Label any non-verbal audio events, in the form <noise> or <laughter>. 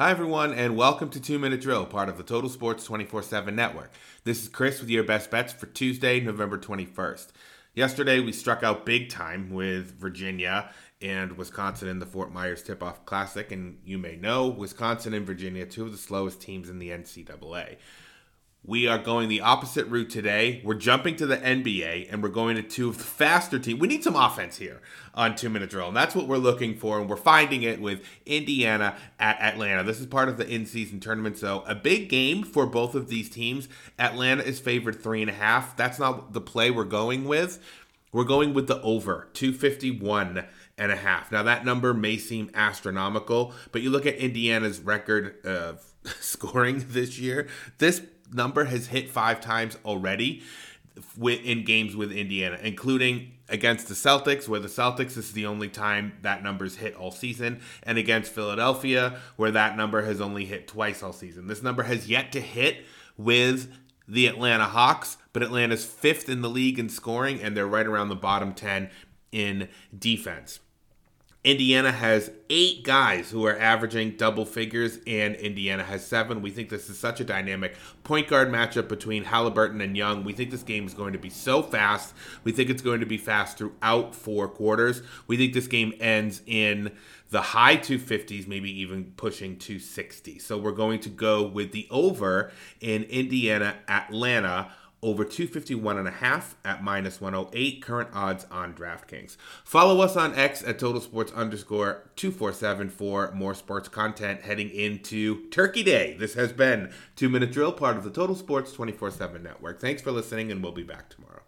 Hi, everyone, and welcome to Two Minute Drill, part of the Total Sports 24 7 network. This is Chris with your best bets for Tuesday, November 21st. Yesterday, we struck out big time with Virginia and Wisconsin in the Fort Myers Tip Off Classic. And you may know Wisconsin and Virginia, two of the slowest teams in the NCAA. We are going the opposite route today. We're jumping to the NBA and we're going to two of the faster teams. We need some offense here on two minute drill, and that's what we're looking for. And we're finding it with Indiana at Atlanta. This is part of the in season tournament, so a big game for both of these teams. Atlanta is favored three and a half. That's not the play we're going with. We're going with the over 251 and a half. Now that number may seem astronomical, but you look at Indiana's record of <laughs> scoring this year. This number has hit five times already in games with Indiana, including against the Celtics, where the Celtics this is the only time that number's hit all season, and against Philadelphia, where that number has only hit twice all season. This number has yet to hit with the Atlanta Hawks, but Atlanta's fifth in the league in scoring, and they're right around the bottom 10 in defense. Indiana has eight guys who are averaging double figures, and Indiana has seven. We think this is such a dynamic point guard matchup between Haliburton and Young. We think this game is going to be so fast. We think it's going to be fast throughout four quarters. We think this game ends in the high 250s, maybe even pushing 260. So we're going to go with the over in Indiana Atlanta over 251 and a half at minus 108 current odds on draftkings. Follow us on x at total sports underscore 247 for more sports content heading into turkey day. This has been two minute drill part of the total sports 24 7 network. Thanks for listening and we'll be back tomorrow